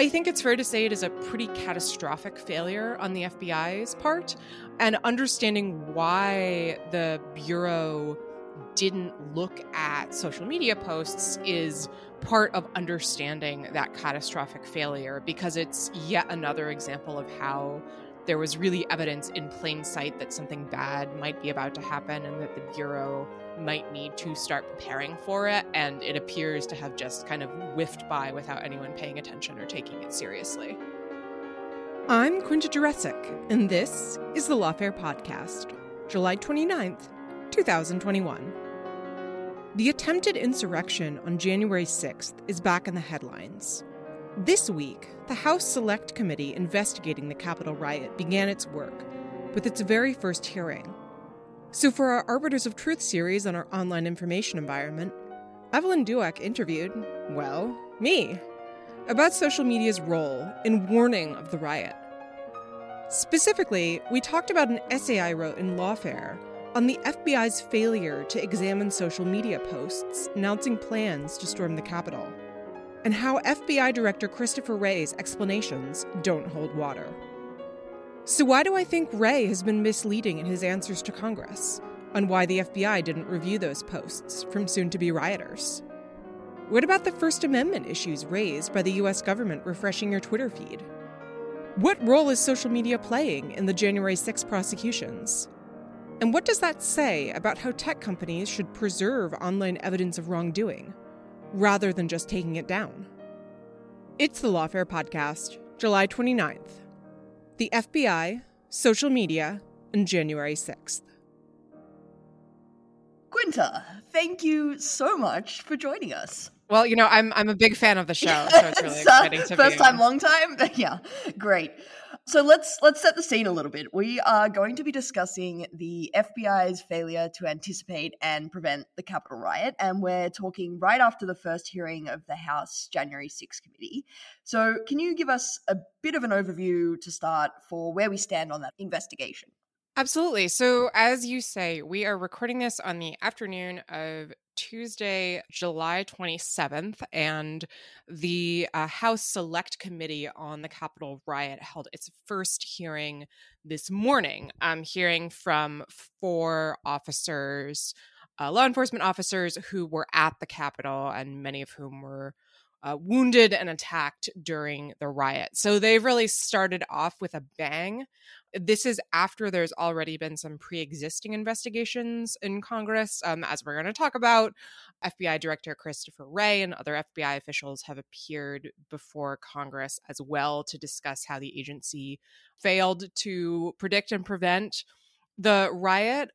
I think it's fair to say it is a pretty catastrophic failure on the FBI's part, and understanding why the Bureau didn't look at social media posts is part of understanding that catastrophic failure because it's yet another example of how there was really evidence in plain sight that something bad might be about to happen and that the Bureau might need to start preparing for it. And it appears to have just kind of whiffed by without anyone paying attention or taking it seriously. I'm Quinta Jurecic, and this is the Lawfare Podcast, July 29th, 2021. The attempted insurrection on January 6th is back in the headlines. This week, the House Select Committee investigating the Capitol riot began its work with its very first hearing. So, for our Arbiters of Truth series on our online information environment, Evelyn Douek interviewed, well, me, about social media's role in warning of the riot. Specifically, we talked about an essay I wrote in Lawfare on the FBI's failure to examine social media posts announcing plans to storm the Capitol, and how FBI Director Christopher Wray's explanations don't hold water. So, why do I think Wray has been misleading in his answers to Congress on why the FBI didn't review those posts from soon to be rioters? What about the First Amendment issues raised by the US government refreshing your Twitter feed? What role is social media playing in the January 6 prosecutions? And what does that say about how tech companies should preserve online evidence of wrongdoing, rather than just taking it down? It's the Lawfare Podcast, July 29th the FBI, social media, and January 6th. Quinta, thank you so much for joining us. Well, you know, I'm I'm a big fan of the show, so it's really exciting to first be time, long time. yeah, great. So let's let's set the scene a little bit. We are going to be discussing the FBI's failure to anticipate and prevent the Capitol riot, and we're talking right after the first hearing of the House January 6 committee. So, can you give us a bit of an overview to start for where we stand on that investigation? Absolutely. So, as you say, we are recording this on the afternoon of Tuesday, July 27th, and the uh, House Select Committee on the Capitol riot held its first hearing this morning, um, hearing from four officers, uh, law enforcement officers who were at the Capitol, and many of whom were uh, wounded and attacked during the riot. So they've really started off with a bang. This is after there's already been some pre existing investigations in Congress. Um, as we're going to talk about, FBI Director Christopher Wray and other FBI officials have appeared before Congress as well to discuss how the agency failed to predict and prevent the riot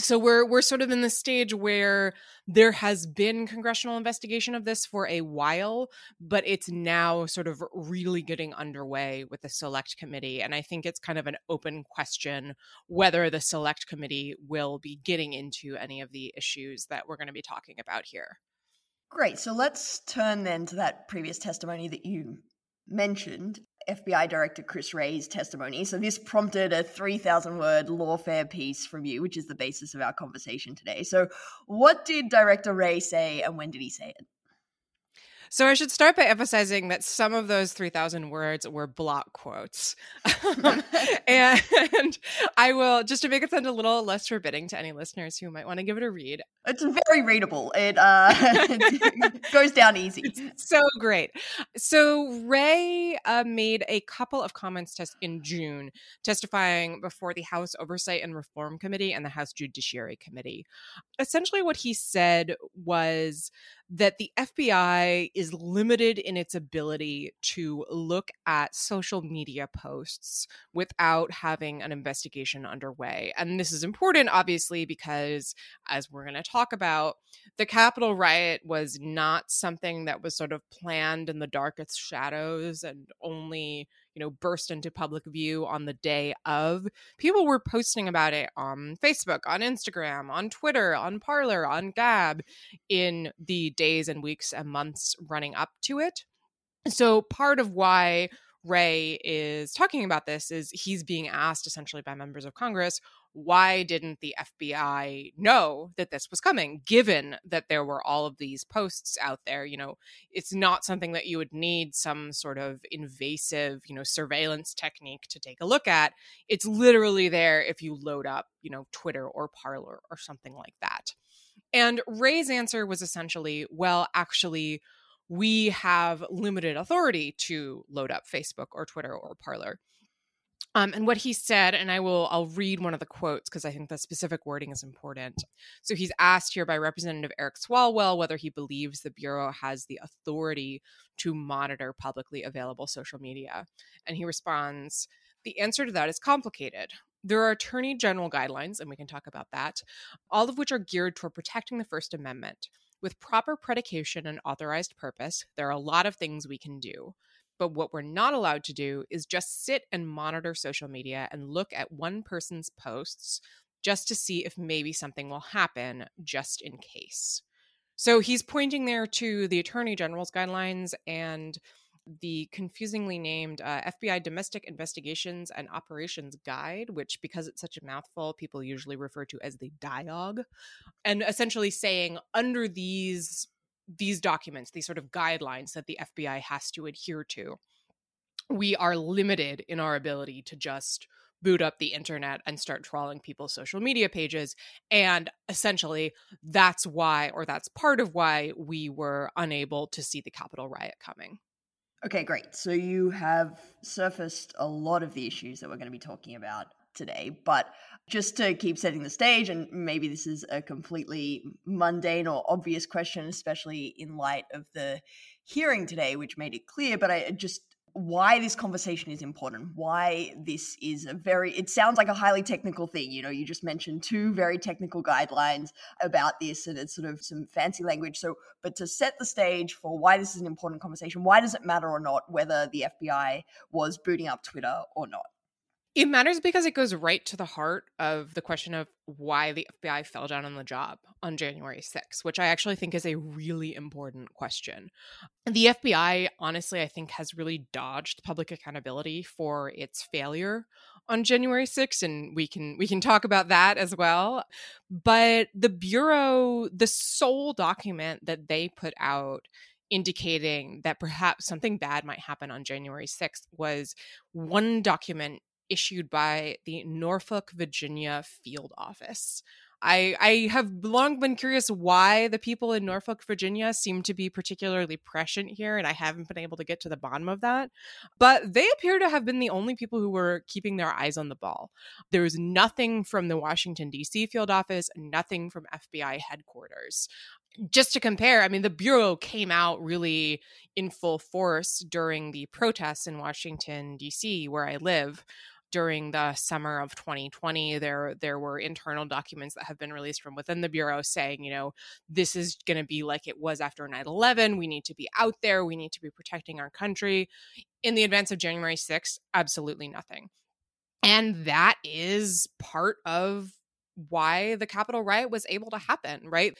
so we're we're sort of in the stage where there has been congressional investigation of this for a while but it's now sort of really getting underway with the select committee and i think it's kind of an open question whether the select committee will be getting into any of the issues that we're going to be talking about here. Great so let's turn then to that previous testimony that you mentioned FBI Director Chris Wray's testimony. So this prompted a 3,000 word lawfare piece from you, which is the basis of our conversation today. So, what did Director Wray say and when did he say it? So I should start by emphasizing that some of those 3,000 words were block quotes. um, and I will, just to make it sound a little less forbidding to any listeners who might want to give it a read. It's very readable. It, uh, goes down easy. It's so great. So Wray uh, made a couple of comments test in June, testifying before the House Oversight and Reform Committee and the House Judiciary Committee. Essentially, what he said was that the FBI is limited in its ability to look at social media posts without having an investigation underway. And this is important, obviously, because as we're going to talk about, the Capitol riot was not something that was sort of planned in the darkest shadows and only you know burst into public view on the day of people were posting about it on facebook on instagram on twitter on parler on gab in the days and weeks and months running up to it. So part of why Wray is talking about this is he's being asked essentially by members of Congress, why didn't the FBI know that this was coming, given that there were all of these posts out there? You know, it's not something that you would need some sort of invasive, you know, surveillance technique to take a look at. It's literally there if you load up, you know, Twitter or Parler or something like that. And Wray's answer was essentially, well, actually, we have limited authority to load up Facebook or Twitter or Parler. Um, and what he said, and I will, I'll read one of the quotes because I think the specific wording is important. So he's asked here by Representative Eric Swalwell whether he believes the Bureau has the authority to monitor publicly available social media. And he responds, the answer to that is complicated. There are attorney general guidelines, and we can talk about that, all of which are geared toward protecting the First Amendment. With proper predication and authorized purpose, there are a lot of things we can do. But what we're not allowed to do is just sit and monitor social media and look at one person's posts just to see if maybe something will happen just in case. So he's pointing there to the Attorney General's guidelines and the confusingly named uh, FBI Domestic Investigations and Operations Guide, which, because it's such a mouthful, people usually refer to as the DIOG, and essentially saying under these these documents, these sort of guidelines that the FBI has to adhere to, we are limited in our ability to just boot up the internet and start trawling people's social media pages. And essentially, that's why, or that's part of why, we were unable to see the Capitol riot coming. Okay, great. So you have surfaced a lot of the issues that we're going to be talking about today, but just to keep setting the stage, and maybe this is a completely mundane or obvious question, especially in light of the hearing today, which made it clear, but I just why this conversation is important, why this is a very, it sounds like a highly technical thing. You know, you just mentioned two very technical guidelines about this, and it's sort of some fancy language. So, but to set the stage for why this is an important conversation, why does it matter or not whether the FBI was booting up Twitter or not? It matters because it goes right to the heart of the question of why the FBI fell down on the job on January 6th, which I actually think is a really important question. The FBI, honestly, I think has really dodged public accountability for its failure on January 6th and we can we can talk about that as well. But the bureau, the sole document that they put out indicating that perhaps something bad might happen on January 6th was one document issued by the Norfolk, Virginia field office. I, I have long been curious why the people in Norfolk, Virginia seem to be particularly prescient here, and I haven't been able to get to the bottom of that. But they appear to have been the only people who were keeping their eyes on the ball. There was nothing from the Washington, D.C. field office, nothing from FBI headquarters just to compare, I mean, the Bureau came out really in full force during the protests in Washington, D.C., where I live during the summer of 2020 there there were internal documents that have been released from within the bureau saying you know this is going to be like it was after 9/11 we need to be out there. We need to be protecting our country. In the advance of January 6th absolutely nothing. And that is part of why the Capitol riot was able to happen right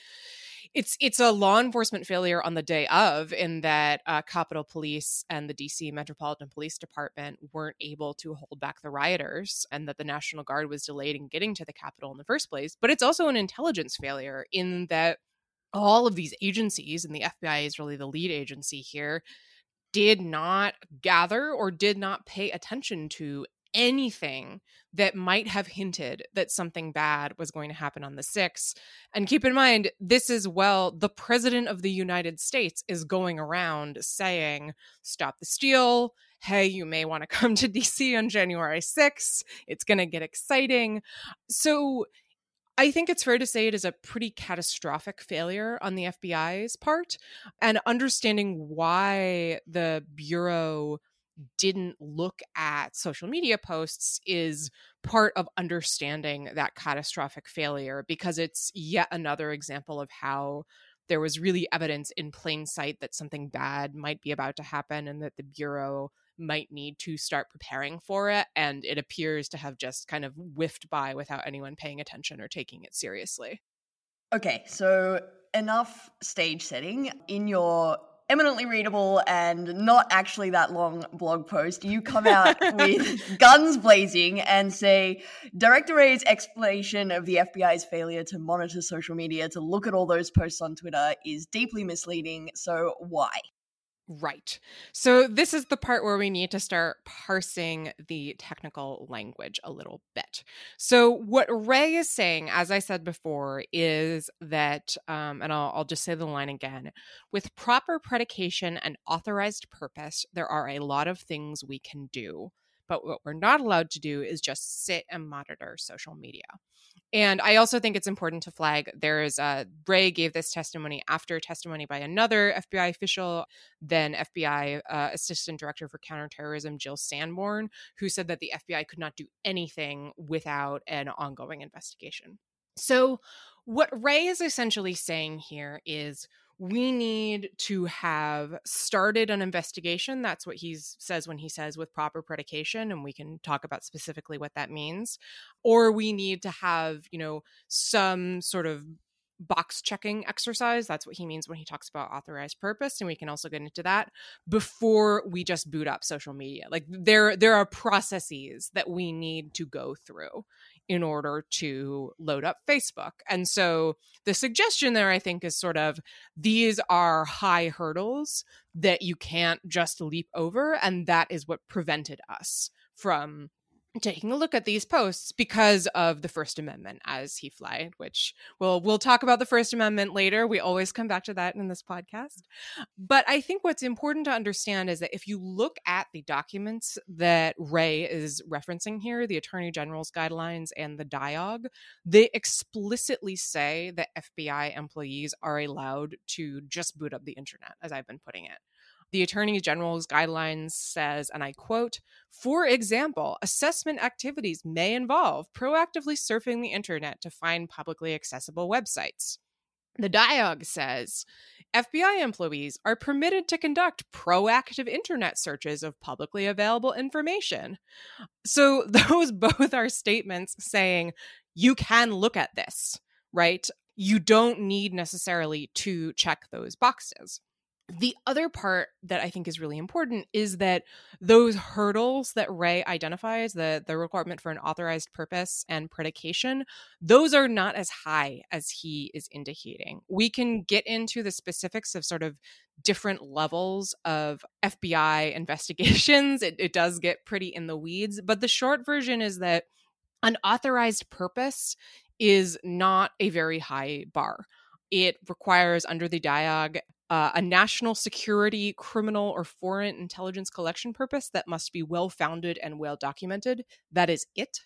it's it's a law enforcement failure on the day of in that uh, Capitol Police and the DC Metropolitan Police Department weren't able to hold back the rioters, and that the National Guard was delayed in getting to the Capitol in the first place. But it's also an intelligence failure in that all of these agencies, and the FBI is really the lead agency here, did not gather or did not pay attention to anything that might have hinted that something bad was going to happen on the 6th. And keep in mind, this is well, the president of the United States is going around saying, stop the steal. Hey, you may want to come to DC on January 6th. It's going to get exciting. So I think it's fair to say it is a pretty catastrophic failure on the FBI's part. And understanding why the Bureau didn't look at social media posts is part of understanding that catastrophic failure because it's yet another example of how there was really evidence in plain sight that something bad might be about to happen and that the Bureau might need to start preparing for it. And it appears to have just kind of whiffed by without anyone paying attention or taking it seriously. Okay, so enough stage setting. In your eminently readable and not actually that long blog post, you come out with guns blazing and say Director Wray's explanation of the FBI's failure to monitor social media to look at all those posts on Twitter is deeply misleading. So, why? Right. So, this is the part where we need to start parsing the technical language a little bit. So, what Wray is saying, as I said before, is that, um, and I'll, I'll just say the line again with proper predication and authorized purpose, there are a lot of things we can do. But what we're not allowed to do is just sit and monitor social media. And I also think it's important to flag there is a Wray gave this testimony after testimony by another FBI official, then FBI uh, Assistant Director for Counterterrorism Jill Sanborn, who said that the FBI could not do anything without an ongoing investigation. So, what Wray is essentially saying here is we need to have started an investigation. That's what he says when he says with proper predication, and we can talk about specifically what that means. Or we need to have, you know, some sort of box checking exercise. That's what he means when he talks about authorized purpose, and we can also get into that before we just boot up social media. Like there, there are processes that we need to go through in order to load up Facebook. And so the suggestion there, I think, is sort of these are high hurdles that you can't just leap over. And that is what prevented us from taking a look at these posts because of the First Amendment, as he flagged, which we'll we'll talk about the First Amendment later. We always come back to that in this podcast. But I think what's important to understand is that if you look at the documents that Wray is referencing here, the Attorney General's guidelines and the DIOG, they explicitly say that FBI employees are allowed to just boot up the internet, as I've been putting it. The Attorney General's guidelines says, and I quote, for example, assessment activities may involve proactively surfing the internet to find publicly accessible websites. The DIOG says FBI employees are permitted to conduct proactive internet searches of publicly available information. So, those both are statements saying you can look at this, right? You don't need necessarily to check those boxes. The other part that I think is really important is that those hurdles that Wray identifies, the, the requirement for an authorized purpose and predication, those are not as high as he is indicating. We can get into the specifics of sort of different levels of FBI investigations. It, it does get pretty in the weeds, but the short version is that an authorized purpose is not a very high bar. It requires, under the DIOG, uh, a national security, criminal, or foreign intelligence collection purpose that must be well founded and well documented. That is it.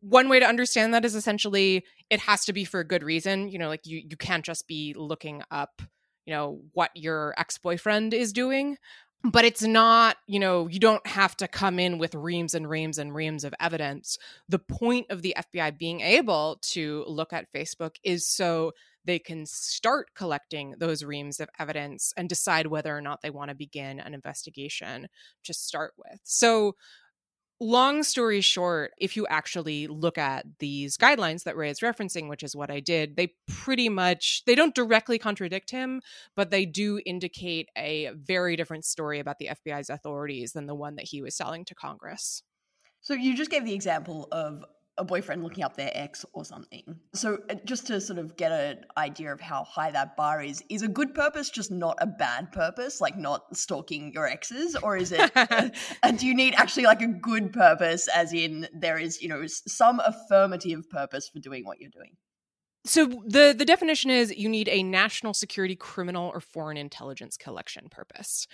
One way to understand that is essentially it has to be for a good reason. You know, like you, you can't just be looking up, you know, what your ex boyfriend is doing but it's not you know you don't have to come in with reams and reams and reams of evidence the point of the fbi being able to look at facebook is so they can start collecting those reams of evidence and decide whether or not they want to begin an investigation to start with. So, long story short, if you actually look at these guidelines that Wray is referencing, which is what I did, they pretty much they don't directly contradict him, but they do indicate a very different story about the FBI's authorities than the one that he was selling to Congress. So you just gave the example of a boyfriend looking up their ex or something. So uh, just to sort of get an idea of how high that bar is, is a good purpose just not a bad purpose, like not stalking your exes, or is it? uh, and do you need actually like a good purpose, as in there is you know some affirmative purpose for doing what you're doing? So the the definition is you need a national security criminal or foreign intelligence collection purpose.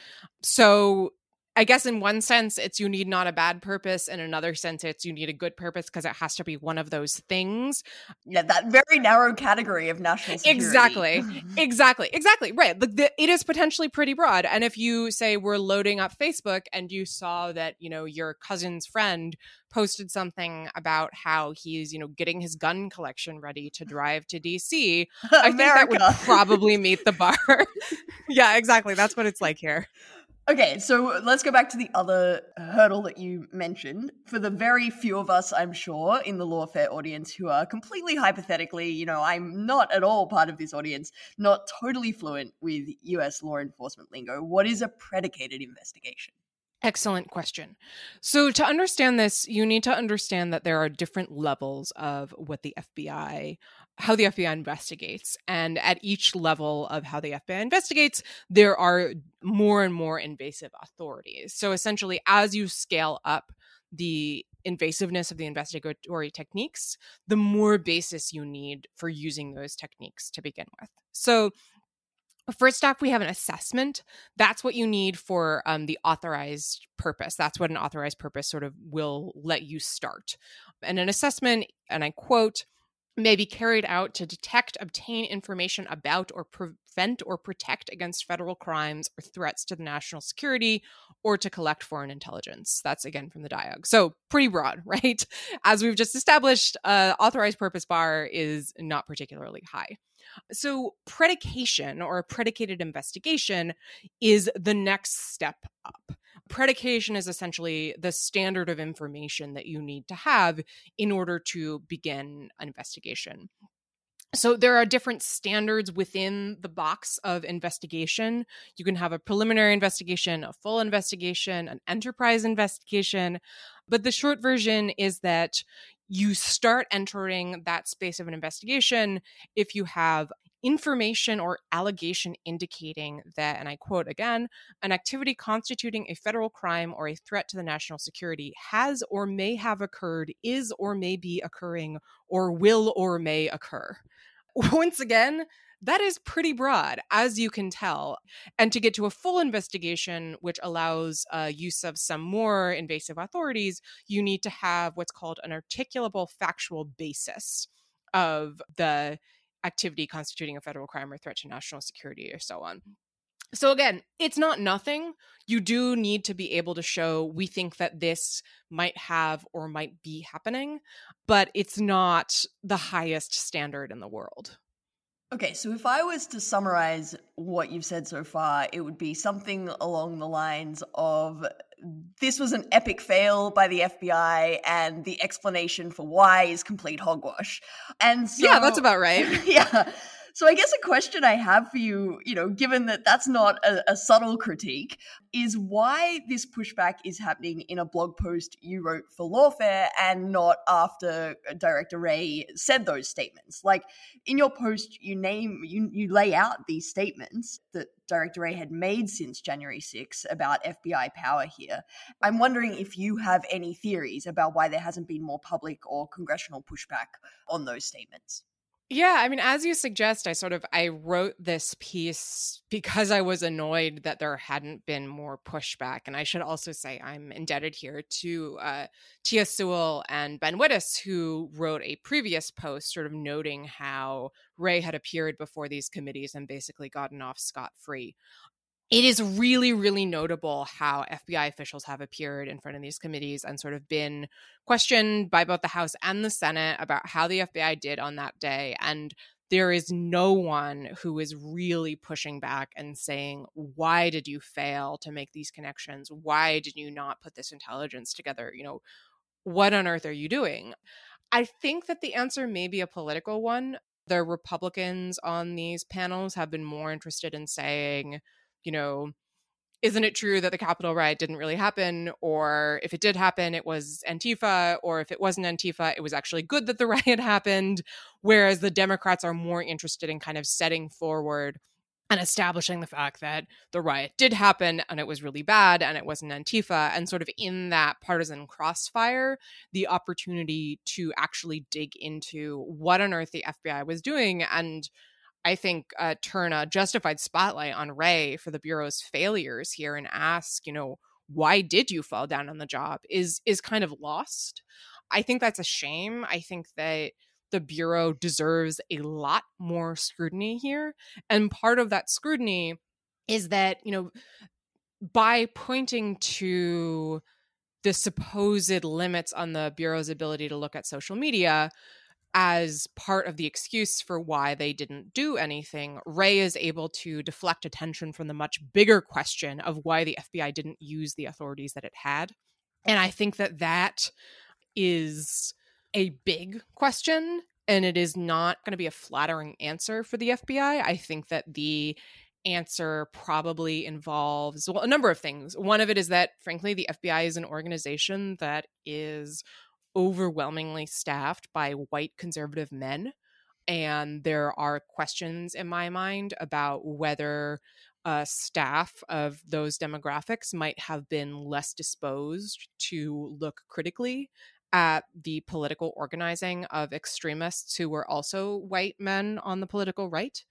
So I guess in one sense, it's you need not a bad purpose. In another sense, it's you need a good purpose because it has to be one of those things. Yeah, that very narrow category of national security. Exactly. exactly. Exactly. Right. The, the, it is potentially pretty broad. And if you say we're loading up Facebook and you saw that, you know, your cousin's friend posted something about how he's, you know, getting his gun collection ready to drive to DC, I think that would probably meet the bar. yeah, exactly. That's what it's like here. Okay, so let's go back to the other hurdle that you mentioned. For the very few of us, I'm sure, in the lawfare audience who are completely hypothetically, you know, I'm not at all part of this audience, not totally fluent with US law enforcement lingo, what is a predicated investigation? Excellent question. So, to understand this, you need to understand that there are different levels of what the FBI, how the FBI investigates. And at each level of how the FBI investigates, there are more and more invasive authorities. So, essentially, as you scale up the invasiveness of the investigatory techniques, the more basis you need for using those techniques to begin with. So, First off, we have an assessment. That's what you need for um, the authorized purpose. That's what an authorized purpose sort of will let you start. And an assessment, and I quote, may be carried out to detect, obtain information about, or prevent or protect against federal crimes or threats to the national security, or to collect foreign intelligence. That's again from the DIOG. So pretty broad, right? As we've just established, uh, authorized purpose bar is not particularly high. So, predication or a predicated investigation is the next step up. Predication is essentially the standard of information that you need to have in order to begin an investigation. So there are different standards within the box of investigation. You can have a preliminary investigation, a full investigation, an enterprise investigation. But the short version is that you start entering that space of an investigation if you have information or allegation indicating that, and I quote again, an activity constituting a federal crime or a threat to the national security has or may have occurred, is or may be occurring, or will or may occur. Once again, that is pretty broad, as you can tell. And to get to a full investigation, which allows uh, use of some more invasive authorities, you need to have what's called an articulable factual basis of the activity constituting a federal crime or threat to national security or so on. So again, it's not nothing. You do need to be able to show we think that this might have or might be happening, but it's not the highest standard in the world. Okay, so if I was to summarize what you've said so far, it would be something along the lines of this was an epic fail by the FBI, and the explanation for why is complete hogwash. And so, yeah, that's about right. yeah. So I guess a question I have for you, you know, given that that's not a, a, subtle critique, is why this pushback is happening in a blog post you wrote for Lawfare and not after Director Wray said those statements. Like in your post, you name you you lay out these statements that Director Wray had made since January 6 about FBI power here. I'm wondering if you have any theories about why there hasn't been more public or congressional pushback on those statements. Yeah, I mean, as you suggest, I sort of I wrote this piece because I was annoyed that there hadn't been more pushback, and I should also say I'm indebted here to uh, Tia Sewell and Ben Wittes, who wrote a previous post, sort of noting how Wray had appeared before these committees and basically gotten off scot free it is really, really notable how FBI officials have appeared in front of these committees and sort of been questioned by both the House and the Senate about how the FBI did on that day. And there is no one who is really pushing back and saying, why did you fail to make these connections? Why did you not put this intelligence together? You know, what on earth are you doing? I think that the answer may be a political one. The Republicans on these panels have been more interested in saying, you know, isn't it true that the Capitol riot didn't really happen? Or if it did happen, it was Antifa. Or if it wasn't Antifa, it was actually good that the riot happened. Whereas the Democrats are more interested in kind of setting forward and establishing the fact that the riot did happen and it was really bad and it wasn't Antifa. And sort of in that partisan crossfire, the opportunity to actually dig into what on earth the FBI was doing and I think, uh, turn a justified spotlight on Wray for the bureau's failures here and ask, you know, why did you fall down on the job? Is is kind of lost. I think that's a shame. I think that the bureau deserves a lot more scrutiny here, and part of that scrutiny is that you know by pointing to the supposed limits on the bureau's ability to look at social media as part of the excuse for why they didn't do anything, Wray is able to deflect attention from the much bigger question of why the FBI didn't use the authorities that it had. And I think that that is a big question and it is not going to be a flattering answer for the FBI. I think that the answer probably involves well a number of things. One of it is that frankly the FBI is an organization that is overwhelmingly staffed by white conservative men. And there are questions in my mind about whether uh, staff of those demographics might have been less disposed to look critically at the political organizing of extremists who were also white men on the political right.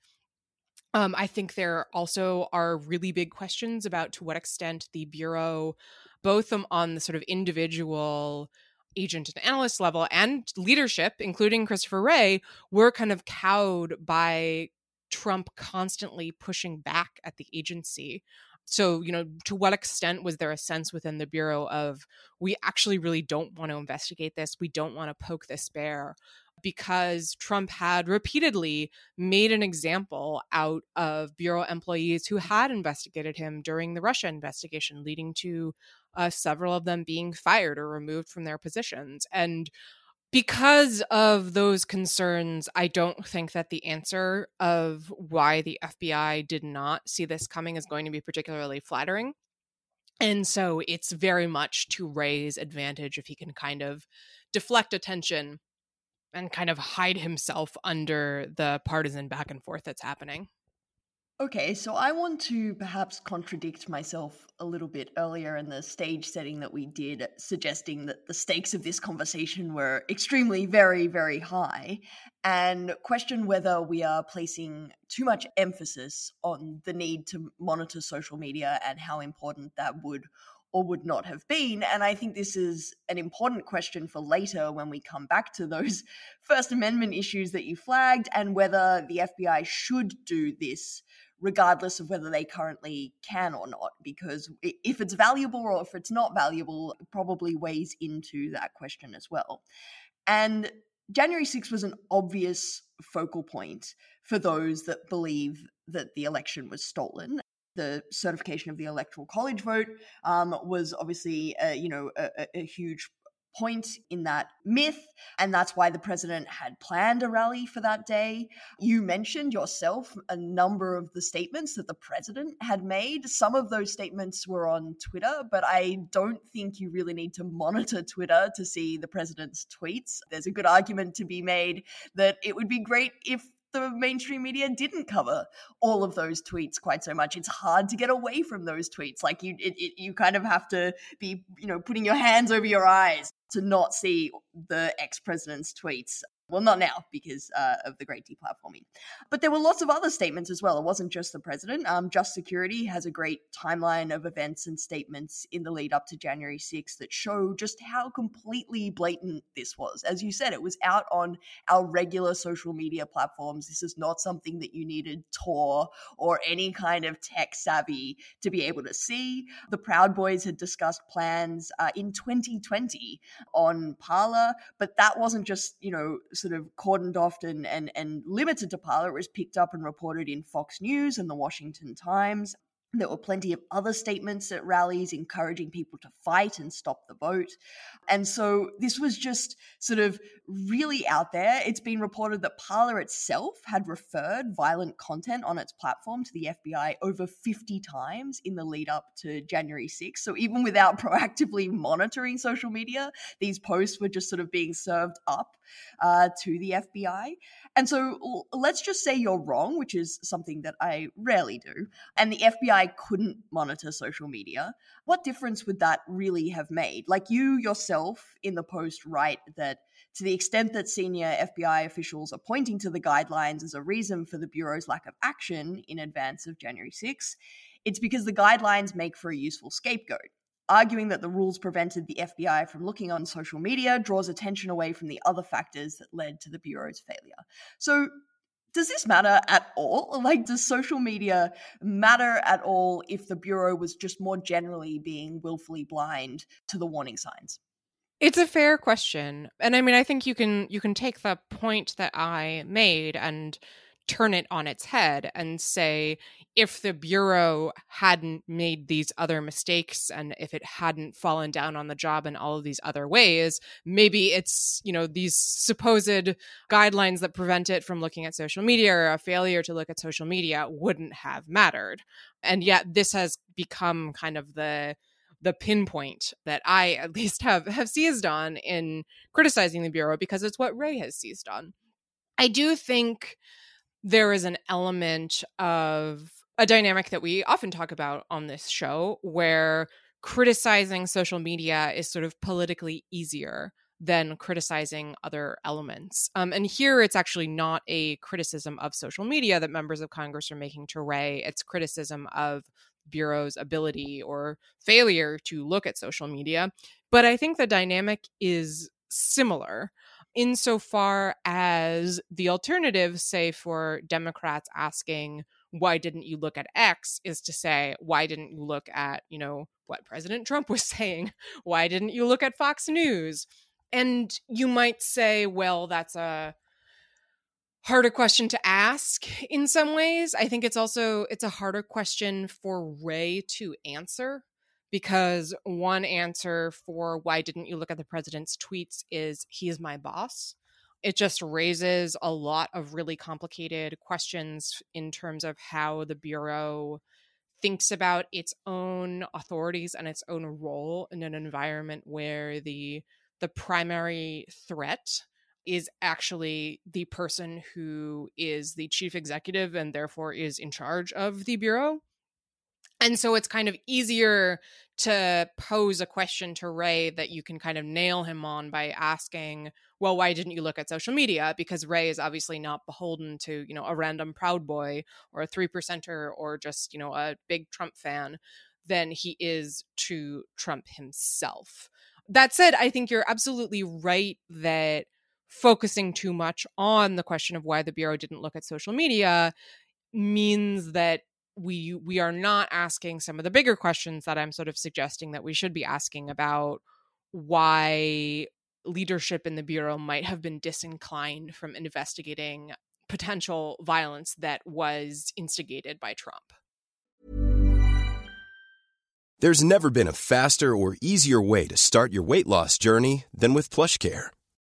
Um, I think there also are really big questions about to what extent the Bureau, both on the sort of individual agent and analyst level and leadership, including Christopher Wray, were kind of cowed by Trump constantly pushing back at the agency. So, you know, to what extent was there a sense within the Bureau of we actually really don't want to investigate this? We don't want to poke this bear because Trump had repeatedly made an example out of Bureau employees who had investigated him during the Russia investigation, leading to uh, several of them being fired or removed from their positions. And because of those concerns, I don't think that the answer of why the FBI did not see this coming is going to be particularly flattering. And so it's very much to Wray's advantage if he can kind of deflect attention and kind of hide himself under the partisan back and forth that's happening. Okay, so I want to perhaps contradict myself a little bit earlier in the stage setting that we did, suggesting that the stakes of this conversation were extremely, very, very high, and question whether we are placing too much emphasis on the need to monitor social media and how important that would or would not have been. And I think this is an important question for later when we come back to those First Amendment issues that you flagged and whether the FBI should do this, regardless of whether they currently can or not. Because if it's valuable or if it's not valuable, it probably weighs into that question as well. And January 6th was an obvious focal point for those that believe that the election was stolen the certification of the electoral college vote um, was obviously, uh, you know, a, a, huge point in that myth, and that's why the president had planned a rally for that day. You mentioned yourself a number of the statements that the president had made. Some of those statements were on Twitter, but I don't think you really need to monitor Twitter to see the president's tweets. There's a good argument to be made that it would be great if the mainstream media didn't cover all of those tweets quite so much. It's hard to get away from those tweets. Like you, it, it, you kind of have to be, you know, putting your hands over your eyes to not see the ex president's tweets. Well, not now because uh, of the great deplatforming. But there were lots of other statements as well. It wasn't just the president. Um, Just Security has a great timeline of events and statements in the lead up to January 6th that show just how completely blatant this was. As you said, it was out on our regular social media platforms. This is not something that you needed Tor or any kind of tech savvy to be able to see. The Proud Boys had discussed plans uh, in 2020 on Parler, but that wasn't just, you know, sort of cordoned off and, and, and limited to Parler. It was picked up and reported in Fox News and the Washington Times. There were plenty of other statements at rallies encouraging people to fight and stop the vote. And so this was just sort of really out there. It's been reported that Parler itself had referred violent content on its platform to the FBI over 50 times in the lead up to January 6th. So even without proactively monitoring social media, these posts were just sort of being served up uh, to the FBI. And so let's just say you're wrong, which is something that I rarely do, and the FBI couldn't monitor social media. What difference would that really have made? Like you yourself in the post write that to the extent that senior FBI officials are pointing to the guidelines as a reason for the Bureau's lack of action in advance of January 6, it's because the guidelines make for a useful scapegoat arguing that the rules prevented the FBI from looking on social media draws attention away from the other factors that led to the Bureau's failure. So, does this matter at all? Like, does social media matter at all if the Bureau was just more generally being willfully blind to the warning signs? It's a fair question. And I mean, I think you can you can take the point that I made and turn it on its head and say if the bureau hadn't made these other mistakes and if it hadn't fallen down on the job in all of these other ways maybe it's you know these supposed guidelines that prevent it from looking at social media or a failure to look at social media wouldn't have mattered and yet this has become kind of the the pinpoint that I at least have have seized on in criticizing the bureau because it's what Wray has seized on. I do think there is an element of a dynamic that we often talk about on this show where criticizing social media is sort of politically easier than criticizing other elements. Um, and here it's actually not a criticism of social media that members of Congress are making to Wray. It's criticism of Bureau's ability or failure to look at social media. But I think the dynamic is similar insofar as the alternative, say, for Democrats asking, why didn't you look at X, is to say, why didn't you look at, you know, what President Trump was saying? Why didn't you look at Fox News? And you might say, well, that's a harder question to ask in some ways. I think it's also it's a harder question for Wray to answer because one answer for why didn't you look at the president's tweets is he is my boss. It just raises a lot of really complicated questions in terms of how the Bureau thinks about its own authorities and its own role in an environment where the the primary threat is actually the person who is the chief executive and therefore is in charge of the bureau and so it's kind of easier to pose a question to Wray that you can kind of nail him on by asking, well, why didn't you look at social media? Because Wray is obviously not beholden to, you know, a random Proud Boy or a three percenter or just, you know, a big Trump fan than he is to Trump himself. That said, I think you're absolutely right that focusing too much on the question of why the Bureau didn't look at social media means that we we are not asking some of the bigger questions that I'm sort of suggesting that we should be asking about why leadership in the bureau might have been disinclined from investigating potential violence that was instigated by Trump. There's never been a faster or easier way to start your weight loss journey than with PlushCare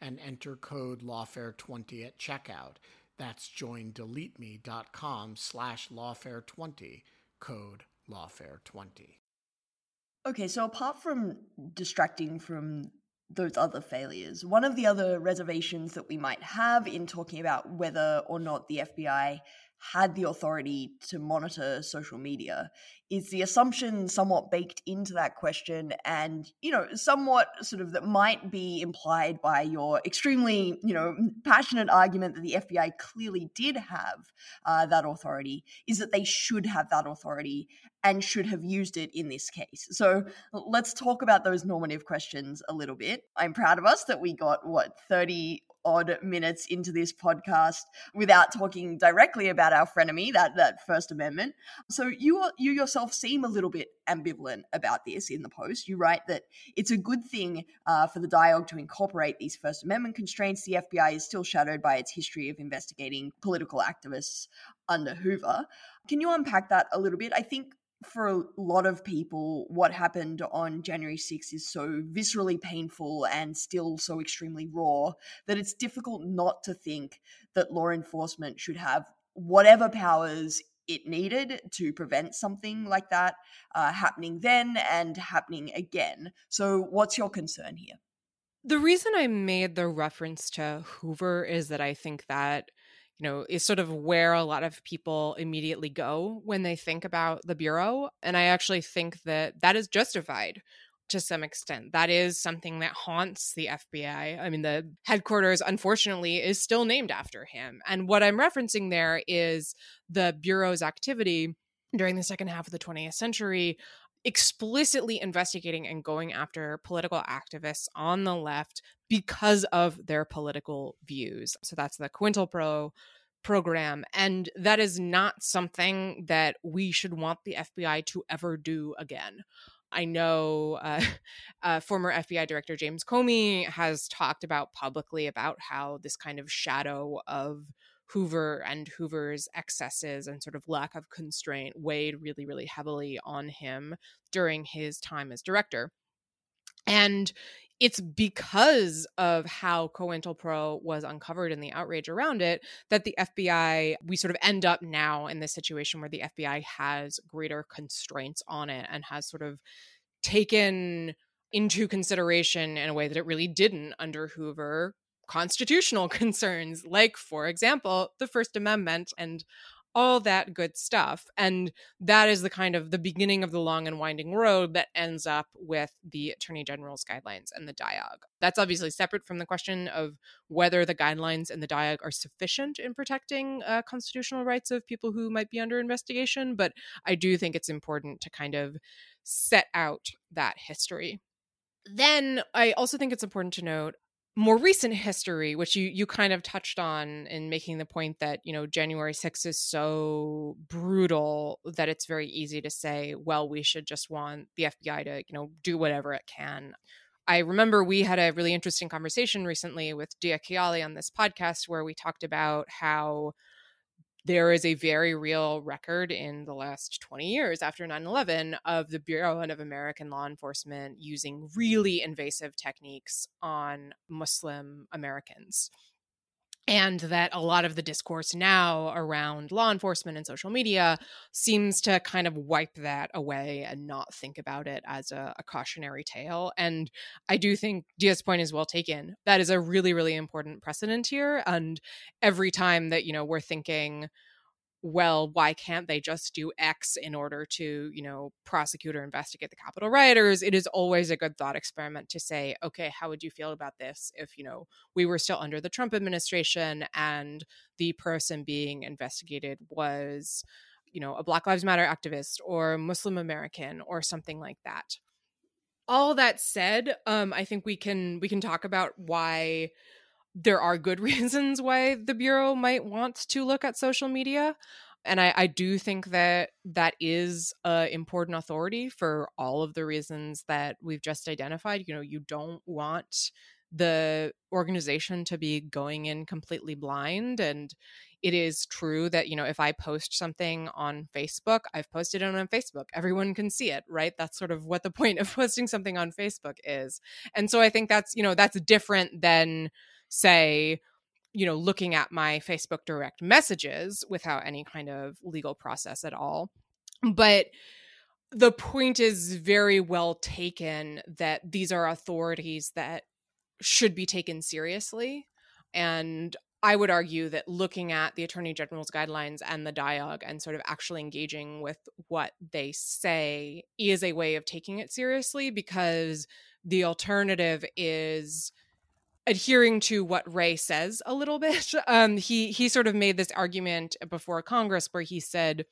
and enter code lawfare20 at checkout. That's joindeleteme.com slash lawfare20, code lawfare20. Okay, so apart from distracting from those other failures, one of the other reservations that we might have in talking about whether or not the FBI had the authority to monitor social media is the assumption somewhat baked into that question and you know somewhat sort of that might be implied by your extremely you know passionate argument that the fbi clearly did have uh, that authority is that they should have that authority and should have used it in this case so let's talk about those normative questions a little bit i'm proud of us that we got what 30 odd minutes into this podcast without talking directly about our frenemy, that that First Amendment. So you you yourself seem a little bit ambivalent about this in the post. You write that it's a good thing uh, for the DIOG to incorporate these First Amendment constraints. The FBI is still shadowed by its history of investigating political activists under Hoover. Can you unpack that a little bit? I think for a lot of people, what happened on January 6th is so viscerally painful and still so extremely raw that it's difficult not to think that law enforcement should have whatever powers it needed to prevent something like that uh, happening then and happening again. So, what's your concern here? The reason I made the reference to Hoover is that I think that you know, is sort of where a lot of people immediately go when they think about the Bureau. And I actually think that that is justified to some extent. That is something that haunts the FBI. I mean, the headquarters, unfortunately, is still named after him. And what I'm referencing there is the Bureau's activity during the second half of the 20th century explicitly investigating and going after political activists on the left because of their political views. So that's the COINTELPRO program. And that is not something that we should want the FBI to ever do again. I know uh, uh, former FBI Director James Comey has talked about publicly about how this kind of shadow of Hoover and Hoover's excesses and sort of lack of constraint weighed really, really heavily on him during his time as director. And it's because of how COINTELPRO was uncovered and the outrage around it that the FBI, we sort of end up now in this situation where the FBI has greater constraints on it and has sort of taken into consideration in a way that it really didn't under Hoover constitutional concerns, like, for example, the First Amendment and all that good stuff. And that is the kind of the beginning of the long and winding road that ends up with the Attorney General's guidelines and the DIOG. That's obviously separate from the question of whether the guidelines and the DIOG are sufficient in protecting uh, constitutional rights of people who might be under investigation. But I do think it's important to kind of set out that history. Then I also think it's important to note more recent history, which you you kind of touched on in making the point that you know January 6th is so brutal that it's very easy to say, well, we should just want the FBI to you know do whatever it can. I remember we had a really interesting conversation recently with Dia Kayyali on this podcast where we talked about how there is a very real record in the last 20 years after 9 11 of the Bureau of American Law Enforcement using really invasive techniques on Muslim Americans. And that a lot of the discourse now around law enforcement and social media seems to kind of wipe that away and not think about it as a, a cautionary tale. And I do think Dia's point is well taken. That is a really, really important precedent here. And every time that, you know, we're thinking, well, why can't they just do X in order to, you know, prosecute or investigate the Capitol rioters? It is always a good thought experiment to say, okay, how would you feel about this if, you know, we were still under the Trump administration and the person being investigated was, you know, a Black Lives Matter activist or Muslim American or something like that. All that said, um, I think we can we can talk about why there are good reasons why the bureau might want to look at social media and I, I do think that that is an important authority for all of the reasons that we've just identified. You know you don't want the organization to be going in completely blind and it is true that you know if i post something on facebook i've posted it on facebook. Everyone can see it right? That's sort of what the point of posting something on facebook is. And so i think that's you know that's different than say you know looking at my facebook direct messages without any kind of legal process at all. But the point is very well taken that these are authorities that should be taken seriously. And I would argue that looking at the Attorney General's guidelines and the DIOG and sort of actually engaging with what they say is a way of taking it seriously because the alternative is adhering to what Wray says a little bit. Um, he he sort of made this argument before Congress where he said,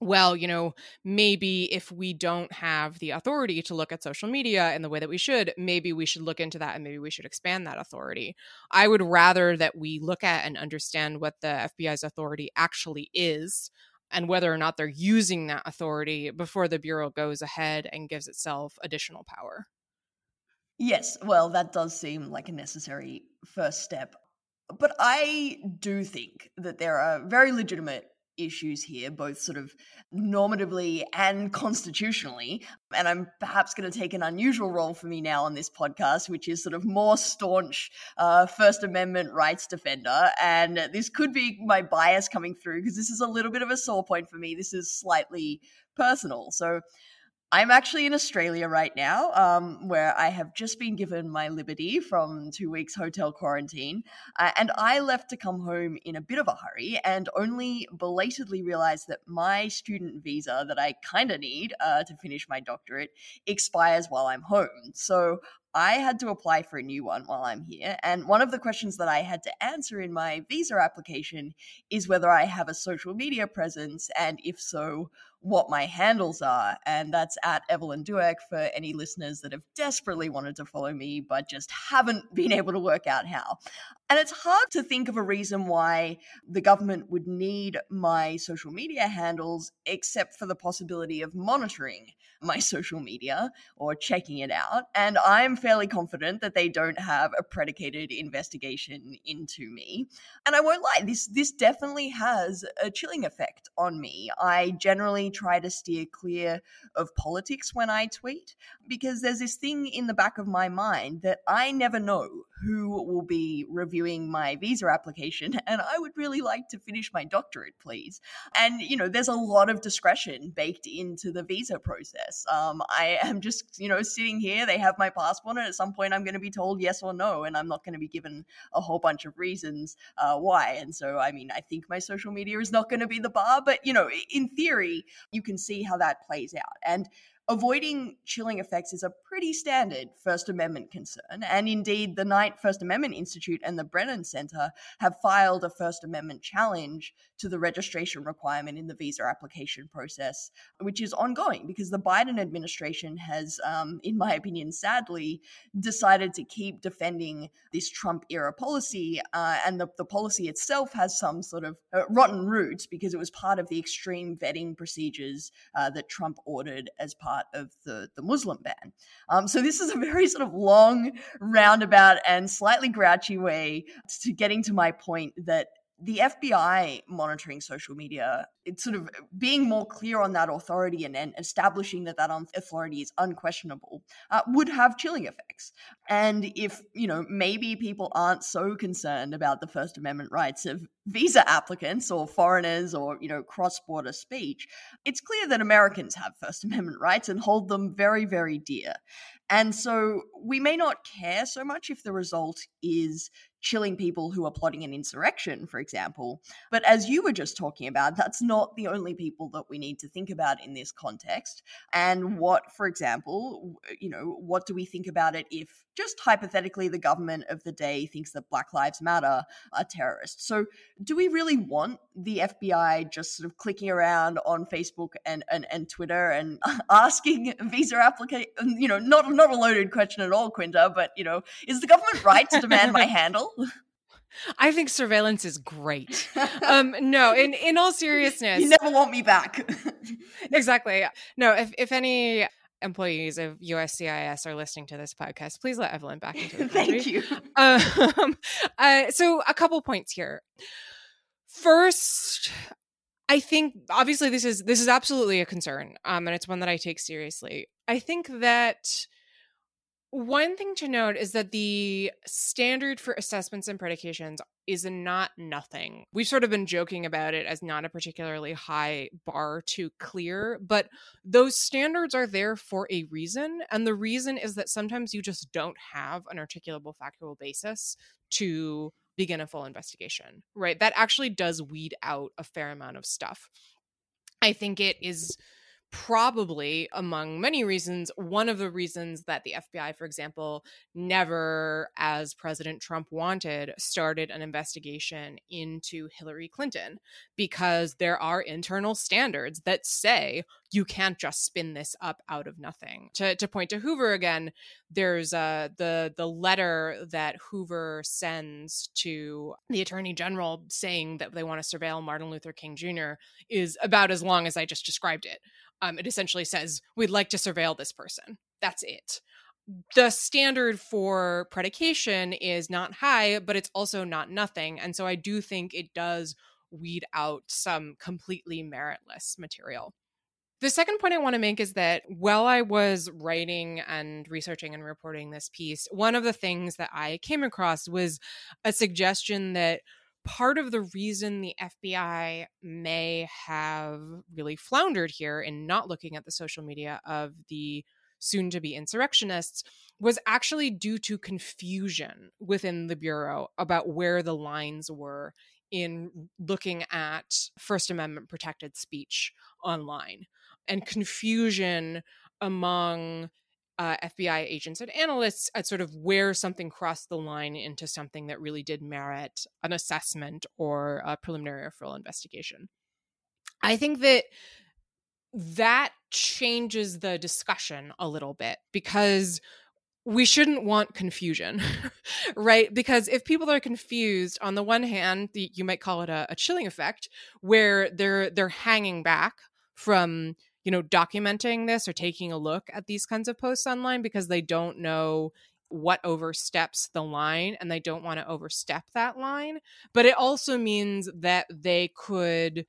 well, you know, maybe if we don't have the authority to look at social media in the way that we should, maybe we should look into that and maybe we should expand that authority. I would rather that we look at and understand what the FBI's authority actually is and whether or not they're using that authority before the Bureau goes ahead and gives itself additional power. Yes, well, that does seem like a necessary first step. But I do think that there are very legitimate issues here, both sort of normatively and constitutionally. And I'm perhaps going to take an unusual role for me now on this podcast, which is sort of more staunch uh, First Amendment rights defender. And this could be my bias coming through because this is a little bit of a sore point for me. This is slightly personal. So I'm actually in Australia right now, um, where I have just been given my liberty from two weeks hotel quarantine. Uh, and I left to come home in a bit of a hurry and only belatedly realized that my student visa that I kind of need uh, to finish my doctorate expires while I'm home. So I had to apply for a new one while I'm here. And one of the questions that I had to answer in my visa application is whether I have a social media presence, and if so, what my handles are. And that's at Evelyn Douek for any listeners that have desperately wanted to follow me, but just haven't been able to work out how. And it's hard to think of a reason why the government would need my social media handles, except for the possibility of monitoring my social media or checking it out. And I'm fairly confident that they don't have a predicated investigation into me. And I won't lie, this this definitely has a chilling effect on me. I generally try to steer clear of politics when I tweet because there's this thing in the back of my mind that I never know who will be reviewing my visa application and I would really like to finish my doctorate please. And you know, there's a lot of discretion baked into the visa process. Um, I am just, you know, sitting here, they have my passport and at some point I'm going to be told yes or no and I'm not going to be given a whole bunch of reasons uh, why. And so I mean, I think my social media is not going to be the bar, but you know, in theory, you can see how that plays out. And avoiding chilling effects is a pretty standard First Amendment concern. And indeed, the Knight First Amendment Institute and the Brennan Center have filed a First Amendment challenge to the registration requirement in the visa application process, which is ongoing because the Biden administration has, um, in my opinion, sadly, decided to keep defending this Trump era policy. Uh, and the, the policy itself has some sort of uh, rotten roots because it was part of the extreme vetting procedures uh, that Trump ordered as part part of the, the Muslim ban. Um, so this is a very sort of long, roundabout, and slightly grouchy way to getting to my point that the FBI monitoring social media, it's sort of being more clear on that authority and, and establishing that that authority is unquestionable uh, would have chilling effects. And if, you know, maybe people aren't so concerned about the First Amendment rights of visa applicants or foreigners or, you know, cross border speech, it's clear that Americans have First Amendment rights and hold them very, very dear. And so we may not care so much if the result is chilling people who are plotting an insurrection, for example. But as you were just talking about, that's not the only people that we need to think about in this context. And what, for example, you know, what do we think about it if just hypothetically the government of the day thinks that Black Lives Matter are terrorists? So do we really want the FBI just sort of clicking around on Facebook and, and, and Twitter and asking visa applicant, you know, not, not a loaded question at all, Quinta, but, you know, is the government right to demand my handle? I think surveillance is great. Um, no, in in all seriousness, you never want me back. exactly. No, if if any employees of USCIS are listening to this podcast, please let Evelyn back into the country. Thank you. Um, uh, so, a couple points here. First, I think obviously this is this is absolutely a concern, um, and it's one that I take seriously. I think that one thing to note is that the standard for assessments and predications is not nothing. We've sort of been joking about it as not a particularly high bar to clear, but those standards are there for a reason. And the reason is that sometimes you just don't have an articulable factual basis to begin a full investigation, right? That actually does weed out a fair amount of stuff. I think it is probably among many reasons one of the reasons that the FBI for example never as president Trump wanted started an investigation into Hillary Clinton because there are internal standards that say you can't just spin this up out of nothing. To to point to Hoover again there's uh the the letter that Hoover sends to the attorney general saying that they want to surveil Martin Luther King Jr is about as long as I just described it um, it essentially says, we'd like to surveil this person. That's it. The standard for predication is not high, but it's also not nothing. And so I do think it does weed out some completely meritless material. The second point I want to make is that while I was writing and researching and reporting this piece, one of the things that I came across was a suggestion that part of the reason the FBI may have really floundered here in not looking at the social media of the soon to be insurrectionists was actually due to confusion within the Bureau about where the lines were in looking at First Amendment protected speech online and confusion among uh, FBI agents and analysts at sort of where something crossed the line into something that really did merit an assessment or a preliminary full investigation. I think that that changes the discussion a little bit because we shouldn't want confusion, right? Because if people are confused, on the one hand, you might call it a, a chilling effect, where they're they're hanging back from you know documenting this or taking a look at these kinds of posts online because they don't know what oversteps the line and they don't want to overstep that line. But it also means that they could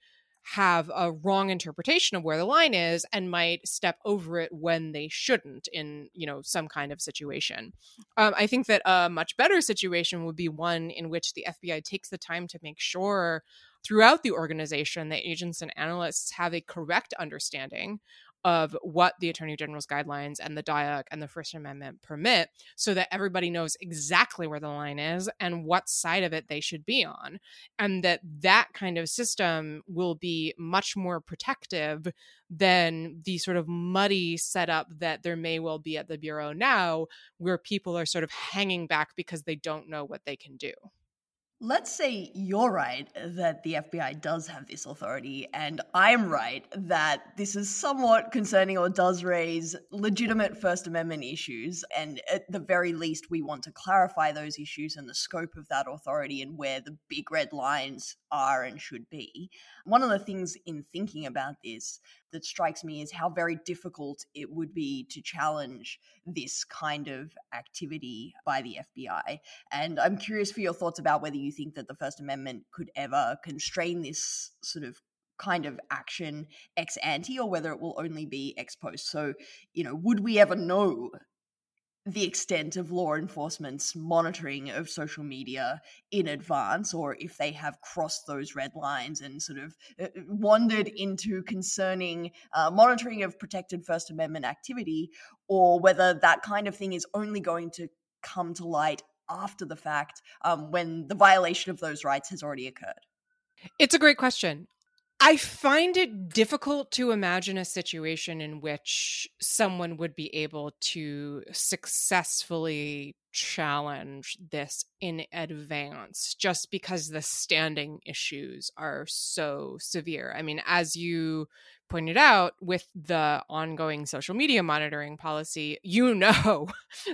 have a wrong interpretation of where the line is and might step over it when they shouldn't in you know some kind of situation. Um, i think that a much better situation would be one in which the fbi takes the time to make sure throughout the organization that agents and analysts have a correct understanding of what the attorney general's guidelines and the DIOG and the first amendment permit so that everybody knows exactly where the line is and what side of it they should be on. And that that kind of system will be much more protective than the sort of muddy setup that there may well be at the bureau now where people are sort of hanging back because they don't know what they can do Let's say you're right that the FBI does have this authority, and I'm right that this is somewhat concerning or does raise legitimate First Amendment issues. And at the very least, we want to clarify those issues and the scope of that authority and where the big red lines are and should be. One of the things in thinking about this that strikes me is how very difficult it would be to challenge this kind of activity by the FBI. And I'm curious for your thoughts about whether you think that the First Amendment could ever constrain this sort of kind of action ex ante or whether it will only be ex post. So, you know, would we ever know the extent of law enforcement's monitoring of social media in advance, or if they have crossed those red lines and sort of uh, wandered into concerning uh, monitoring of protected First Amendment activity, or whether that kind of thing is only going to come to light after the fact um, when the violation of those rights has already occurred. It's a great question. I find it difficult to imagine a situation in which someone would be able to successfully challenge this in advance just because the standing issues are so severe. I mean, as you pointed out with the ongoing social media monitoring policy, you know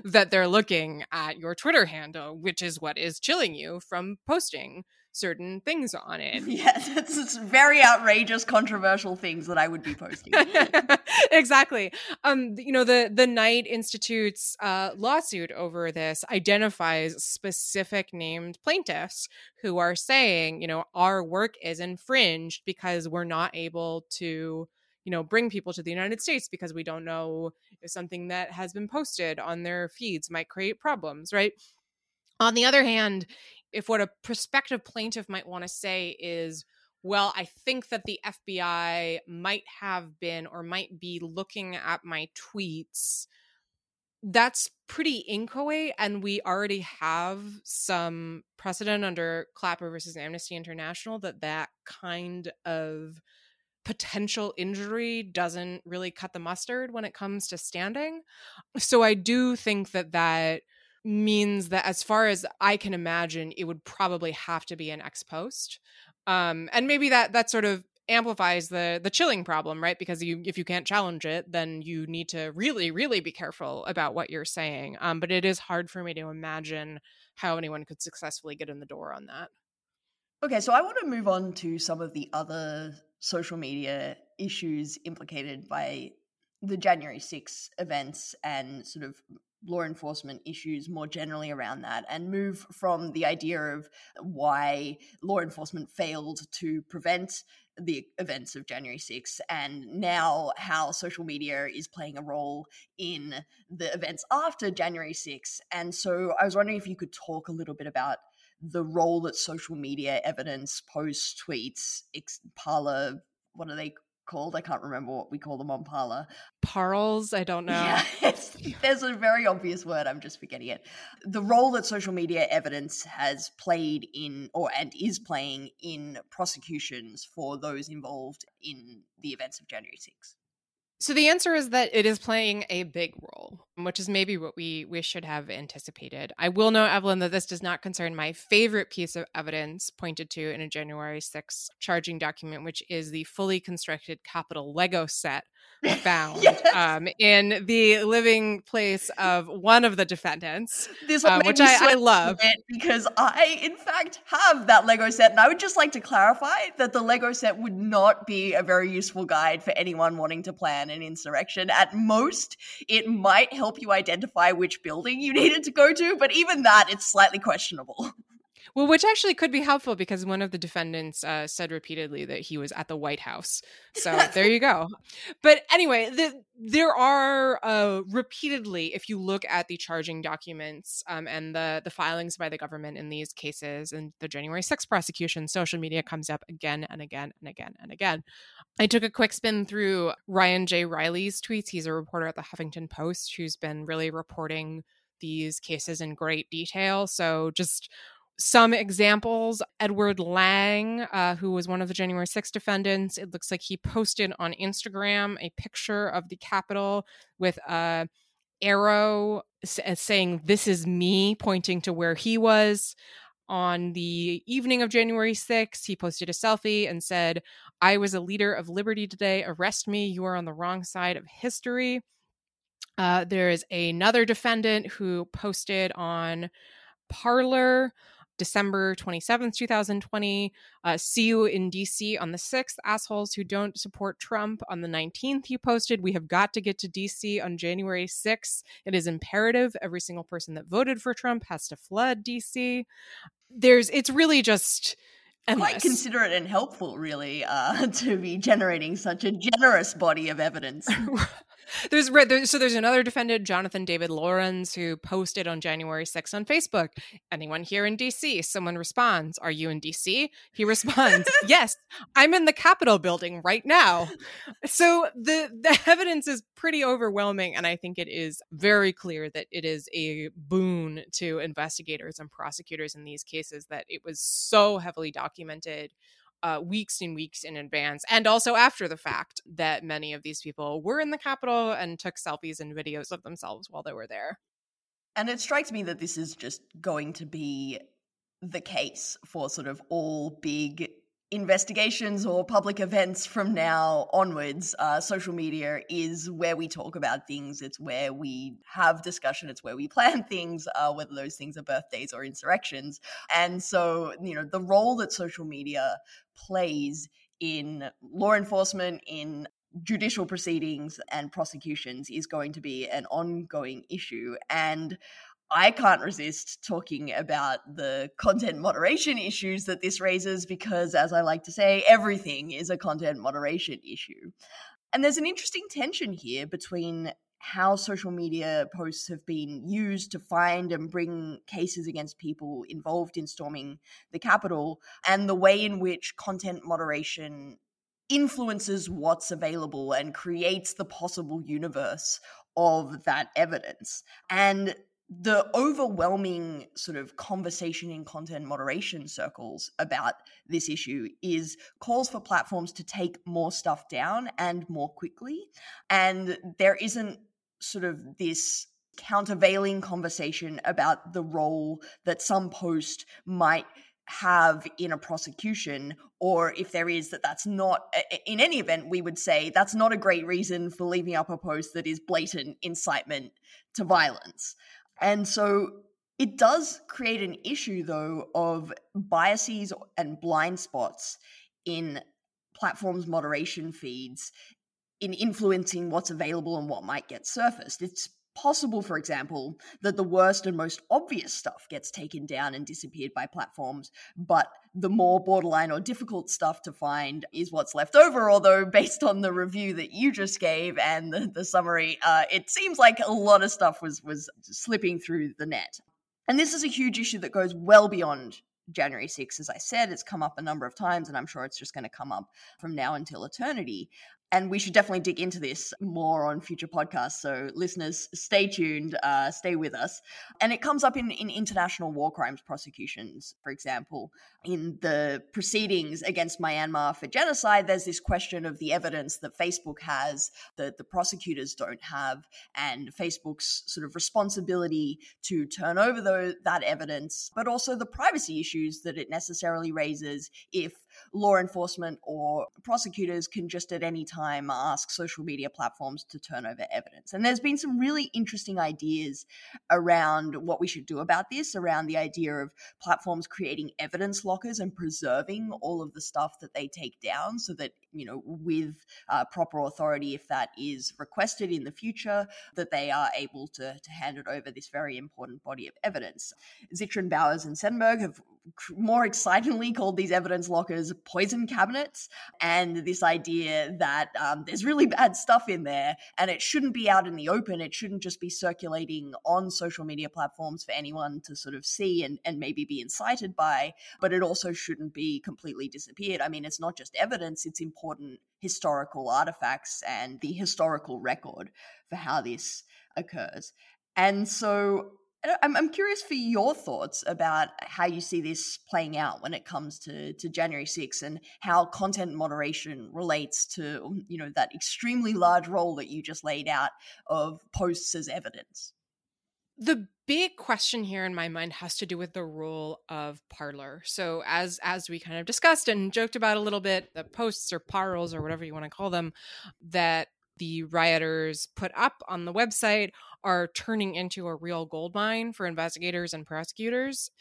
that they're looking at your Twitter handle, which is what is chilling you from posting certain things on it. Yes, it's, it's very outrageous, controversial things that I would be posting. exactly. Um, you know, the the Knight Institute's uh, lawsuit over this identifies specific named plaintiffs who are saying, you know, our work is infringed because we're not able to you know bring people to the united states because we don't know if something that has been posted on their feeds might create problems right on the other hand if what a prospective plaintiff might want to say is, well, I think that the FBI might have been or might be looking at my tweets. That's pretty inchoate, and we already have some precedent under Clapper versus Amnesty International that that kind of potential injury doesn't really cut the mustard when it comes to standing. So I do think that that means that as far as I can imagine, it would probably have to be an ex post. Um, and maybe that that sort of amplifies the the chilling problem, right? Because you if you can't challenge it, then you need to really, really be careful about what you're saying. Um, but it is hard for me to imagine how anyone could successfully get in the door on that. Okay, so I want to move on to some of the other social media issues implicated by the January 6 events and sort of law enforcement issues more generally around that and move from the idea of why law enforcement failed to prevent the events of January 6th and now how social media is playing a role in the events after January 6th. And so I was wondering if you could talk a little bit about the role that social media evidence, posts, tweets, Parler, what are they called? I can't remember what we call them on Parler. Parles, I don't know. Yeah, there's a very obvious word. I'm just forgetting it. The role that social media evidence has played in, or and is playing in prosecutions for those involved in the events of January 6th. So the answer is that it is playing a big role, which is maybe what we we should have anticipated. I will note, Evelyn, that this does not concern my favorite piece of evidence pointed to in a January 6th charging document, which is the fully constructed Capitol Lego set found yes. um, in the living place of one of the defendants, this um, which I, I love because I, in fact, have that Lego set, and I would just like to clarify that the Lego set would not be a very useful guide for anyone wanting to plan an insurrection. At most, it might help you identify which building you needed to go to, but even that, it's slightly questionable. Well, which actually could be helpful because one of the defendants uh, said repeatedly that he was at the White House. So there you go. But anyway, the, there are uh, repeatedly, if you look at the charging documents um, and the the filings by the government in these cases, and the January 6th prosecution, social media comes up again and again and again and again. I took a quick spin through Ryan J. Reilly's tweets. He's a reporter at the Huffington Post who's been really reporting these cases in great detail. So just some examples Edward Lang, uh, who was one of the January 6 defendants, it looks like he posted on Instagram a picture of the Capitol with a arrow uh, saying, This is me, pointing to where he was. On the evening of January 6th, he posted a selfie and said, I was a leader of liberty today. Arrest me. You are on the wrong side of history. Uh, there is another defendant who posted on Parler December 27th, 2020. Uh, see you in DC on the 6th. Assholes who don't support Trump on the 19th, you posted. We have got to get to DC on January 6th. It is imperative. Every single person that voted for Trump has to flood DC. There's, it's really just. Endless. Quite considerate and helpful, really, uh, to be generating such a generous body of evidence. there's, so there's another defendant, Jonathan David Lawrence, who posted on January 6th on Facebook. Anyone here in DC? Someone responds, Are you in DC? He responds, Yes, I'm in the Capitol building right now. So the the evidence is pretty overwhelming, and I think it is very clear that it is a boon to investigators and prosecutors in these cases that it was so heavily documented uh, weeks and weeks in advance, and also after the fact that many of these people were in the Capitol and took selfies and videos of themselves while they were there. And it strikes me that this is just going to be the case for sort of all big investigations or public events from now onwards, uh, social media is where we talk about things. It's where we have discussion. It's where we plan things, uh, whether those things are birthdays or insurrections. And so, you know, the role that social media plays in law enforcement, in judicial proceedings and prosecutions is going to be an ongoing issue. And I can't resist talking about the content moderation issues that this raises because, as I like to say, everything is a content moderation issue. And there's an interesting tension here between how social media posts have been used to find and bring cases against people involved in storming the Capitol and the way in which content moderation influences what's available and creates the possible universe of that evidence. And the overwhelming sort of conversation in content moderation circles about this issue is calls for platforms to take more stuff down and more quickly. And there isn't sort of this countervailing conversation about the role that some post might have in a prosecution or if there is that that's not in any event we would say that's not a great reason for leaving up a post that is blatant incitement to violence and so it does create an issue, though, of biases and blind spots in platforms' moderation feeds in influencing what's available and what might get surfaced. It's possible, for example, that the worst and most obvious stuff gets taken down and disappeared by platforms, but the more borderline or difficult stuff to find is what's left over. Although, based on the review that you just gave and the, the summary, uh, it seems like a lot of stuff was was slipping through the net. And this is a huge issue that goes well beyond January 6th. As I said, it's come up a number of times, and I'm sure it's just going to come up from now until eternity and we should definitely dig into this more on future podcasts. So, listeners, stay tuned, uh, stay with us. And it comes up in, in international war crimes prosecutions, for example. In the proceedings against Myanmar for genocide, there's this question of the evidence that Facebook has that the prosecutors don't have, and Facebook's sort of responsibility to turn over those, that evidence, but also the privacy issues that it necessarily raises if law enforcement or prosecutors can just at any time ask social media platforms to turn over evidence. And there's been some really interesting ideas around what we should do about this, around the idea of platforms creating evidence lockers and preserving all of the stuff that they take down so that, you know, with uh, proper authority, if that is requested in the future, that they are able to, to hand it over this very important body of evidence. Zittrain Bowers and Sedenberg have more excitingly called these evidence lockers poison cabinets and this idea that um, there's really bad stuff in there and it shouldn't be out in the open it shouldn't just be circulating on social media platforms for anyone to sort of see and, and maybe be incited by but it also shouldn't be completely disappeared i mean it's not just evidence it's important historical artifacts and the historical record for how this occurs and so uh, I'm, I'm curious for your thoughts about how you see this playing out when it comes to, to January 6th and how content moderation relates to, you know, that extremely large role that you just laid out of posts as evidence. The big question here in my mind has to do with the role of Parler. So as as we kind of discussed and joked about a little bit, the posts or parles or whatever you want to call them that the rioters put up on the website are turning into a real gold mine for investigators and prosecutors.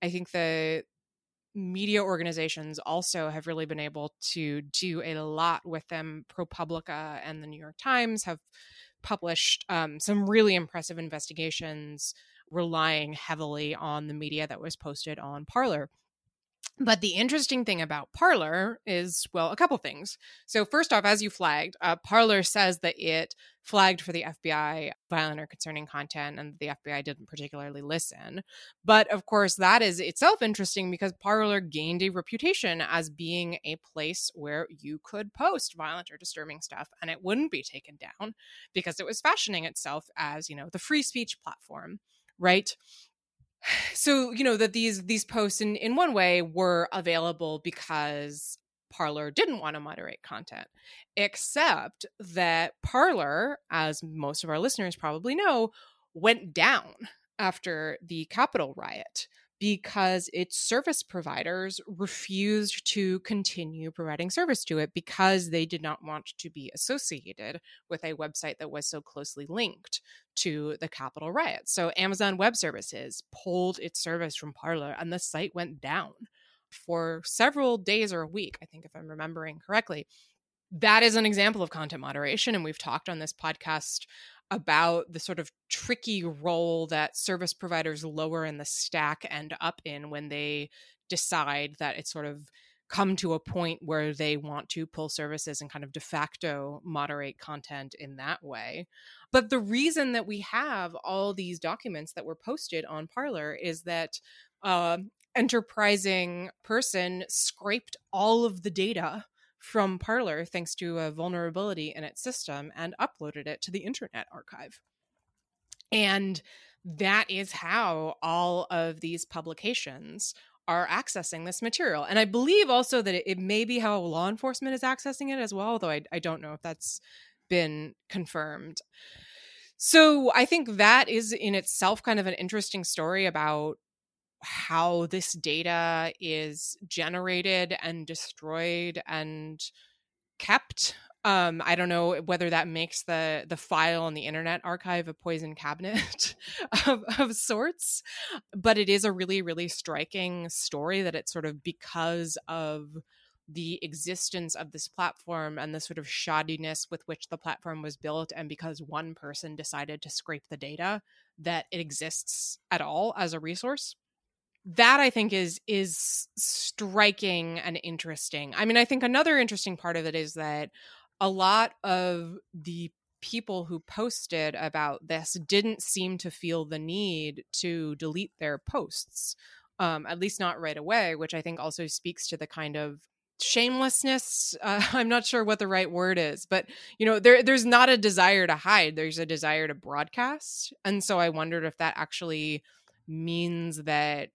I think the media organizations also have really been able to do a lot with them. ProPublica and the New York Times have published um, some really impressive investigations relying heavily on the media that was posted on Parler. But the interesting thing about Parler is, well, a couple things. So, first off, as you flagged, uh, Parler says that it flagged for the FBI violent or concerning content and the FBI didn't particularly listen. But of course, that is itself interesting because Parler gained a reputation as being a place where you could post violent or disturbing stuff and it wouldn't be taken down because it was fashioning itself as, you know, the free speech platform, right? so you know that these these posts in in one way were available because Parler didn't want to moderate content, except that Parler, as most of our listeners probably know, went down after the Capitol riot because its service providers refused to continue providing service to it because they did not want to be associated with a website that was so closely linked to the Capitol riot. So Amazon Web Services pulled its service from Parler and the site went down for several days or a week, I think, if I'm remembering correctly. That is an example of content moderation. And we've talked on this podcast about the sort of tricky role that service providers lower in the stack end up in when they decide that it's sort of come to a point where they want to pull services and kind of de facto moderate content in that way. But the reason that we have all these documents that were posted on Parler is that uh, enterprising person scraped all of the data from Parler thanks to a vulnerability in its system and uploaded it to the Internet Archive. And that is how all of these publications are accessing this material. And I believe also that it, it, may be how law enforcement is accessing it as well, although I, I don't know if that's been confirmed. So I think that is in itself kind of an interesting story about how this data is generated and destroyed and kept um, I don't know whether that makes the the file on the Internet Archive a poison cabinet of, of sorts, but it is a really really striking story that it's sort of because of the existence of this platform and the sort of shoddiness with which the platform was built and because one person decided to scrape the data that it exists at all as a resource that i think is is striking and interesting. I mean i think another interesting part of it is that a lot of the people who posted about this didn't seem to feel the need to delete their posts um, at least not right away which i think also speaks to the kind of shamelessness uh, i'm not sure what the right word is but you know there there's not a desire to hide there's a desire to broadcast. And so i wondered if that actually means that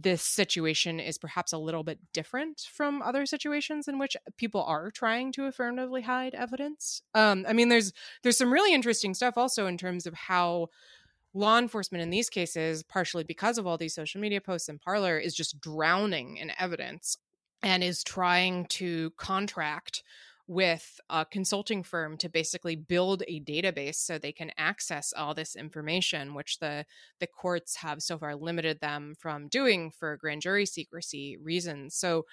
this situation is perhaps a little bit different from other situations in which people are trying to affirmatively hide evidence. Um i mean there's there's some really interesting stuff also in terms of how law enforcement in these cases partially because of all these social media posts and Parler, is just drowning in evidence and is trying to contract with a consulting firm to basically build a database so they can access all this information which the the courts have so far limited them from doing for grand jury secrecy reasons. So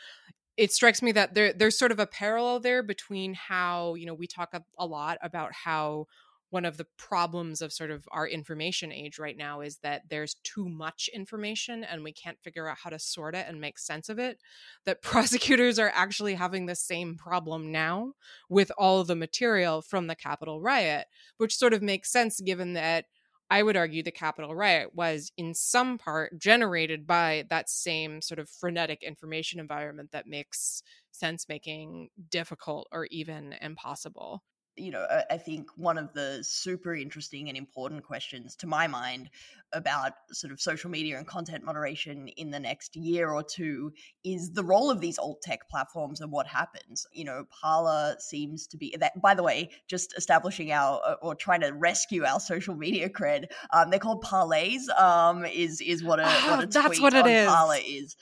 it strikes me that there there's sort of a parallel there between how you know we talk a, a lot about how one of the problems of sort of our information age right now is that there's too much information and we can't figure out how to sort it and make sense of it that prosecutors are actually having the same problem now with all the material from the capitol riot which sort of makes sense given that I would argue the Capitol riot was in some part generated by that same sort of frenetic information environment that makes sense making difficult or even impossible you know, I think one of the super interesting and important questions to my mind about sort of social media and content moderation in the next year or two is the role of these alt tech platforms and what happens. You know, Parler seems to be that, by the way, just establishing our uh, or trying to rescue our social media cred. Um, they're called parlays, um, is, is what a, what a that's what it is. Parler is.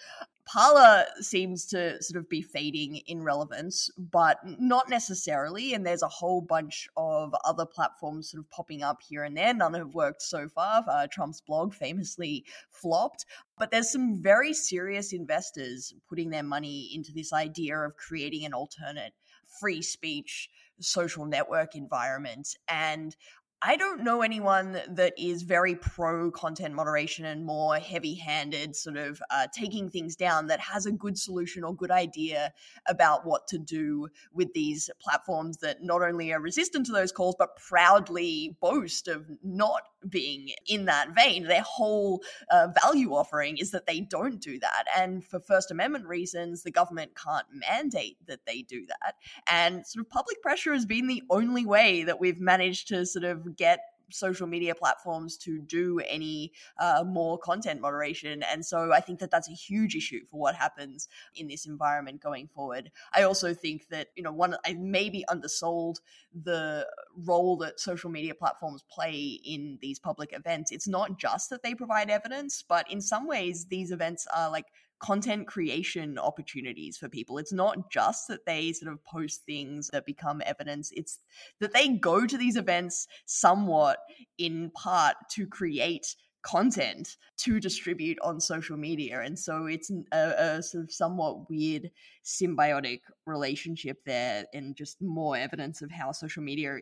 Parler seems to sort of be fading in relevance, but not necessarily. And there's a whole bunch of other platforms sort of popping up here and there. None have worked so far. Uh, Trump's blog famously flopped. But there's some very serious investors putting their money into this idea of creating an alternate free speech social network environment. And I don't know anyone that is very pro content moderation and more heavy handed, sort of uh, taking things down that has a good solution or good idea about what to do with these platforms that not only are resistant to those calls, but proudly boast of not being in that vein. Their whole uh, value offering is that they don't do that. And for First Amendment reasons, the government can't mandate that they do that. And sort of public pressure has been the only way that we've managed to sort of get social media platforms to do any uh, more content moderation. And so I think that that's a huge issue for what happens in this environment going forward. I also think that, you know, one, I maybe undersold the role that social media platforms play in these public events. It's not just that they provide evidence, but in some ways, these events are like content creation opportunities for people. It's not just that they sort of post things that become evidence, it's that they go to these events somewhat in part to create content to distribute on social media. And so it's a, a, sort of somewhat weird symbiotic relationship there, and just more evidence of how social media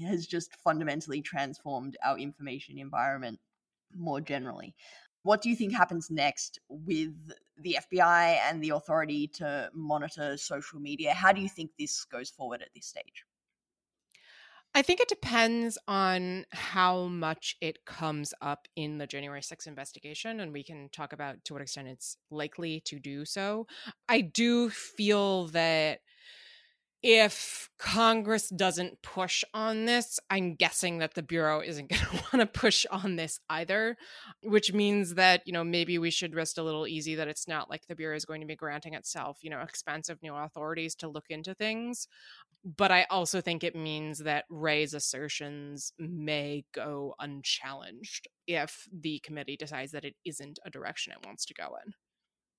has just fundamentally transformed our information environment more generally. What do you think happens next with the FBI and the authority to monitor social media? How do you think this goes forward at this stage? I think it depends on how much it comes up in the January 6th investigation, and we can talk about to what extent it's likely to do so. I do feel that if Congress doesn't push on this, I'm guessing that the Bureau isn't going to want to push on this either, which means that, you know, maybe we should rest a little easy that it's not like the Bureau is going to be granting itself, you know, expensive new authorities to look into things. But I also think it means that Wray's assertions may go unchallenged if the committee decides that it isn't a direction it wants to go in.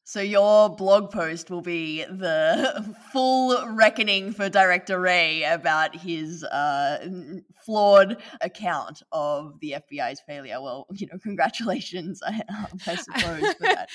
So your blog post will be the full reckoning for Director Wray about his uh, flawed account of the FBI's failure. Well, you know, congratulations, I, I suppose, for that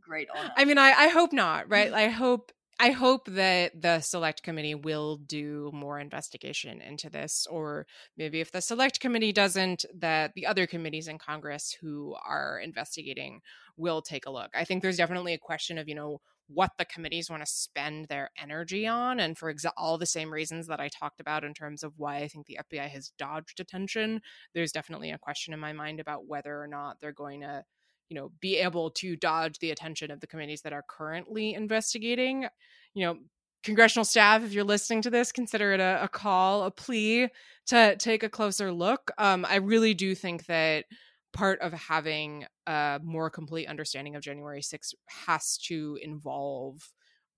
great honor. I mean, I, I hope not, right? I hope I hope that the select committee will do more investigation into this, or maybe if the select committee doesn't, that the other committees in Congress who are investigating will take a look. I think there's definitely a question of, you know, what the committees want to spend their energy on. And for exa- all the same reasons that I talked about in terms of why I think the FBI has dodged attention, there's definitely a question in my mind about whether or not they're going to you know be able to dodge the attention of the committees that are currently investigating you know congressional staff if you're listening to this consider it a, a call a plea to take a closer look um, i really do think that part of having a more complete understanding of january 6th has to involve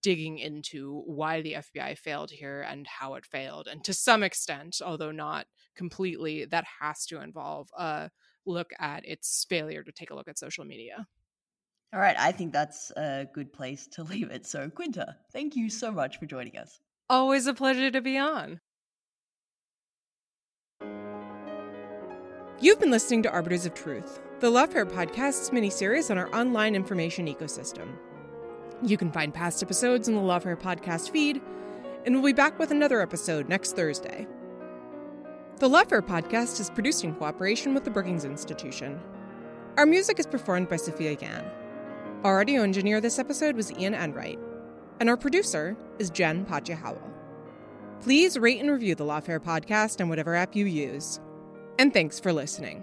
digging into why the FBI failed here and how it failed. And to some extent, although not completely, that has to involve a look at its failure to take a look at social media. All right, I think that's a good place to leave it. So, Quinta, thank you so much for joining us. Always a pleasure to be on. You've been listening to Arbiters of Truth, the Lawfare Podcast's miniseries on our online information ecosystem. You can find past episodes in the Lawfare Podcast feed, and we'll be back with another episode next Thursday. The Lawfare podcast is produced in cooperation with the Brookings Institution. Our music is performed by Sophia Yan. Our audio engineer this episode was Ian Enright, and our producer is Jen Patja Howell. Please rate and review the Lawfare podcast on whatever app you use. And thanks for listening.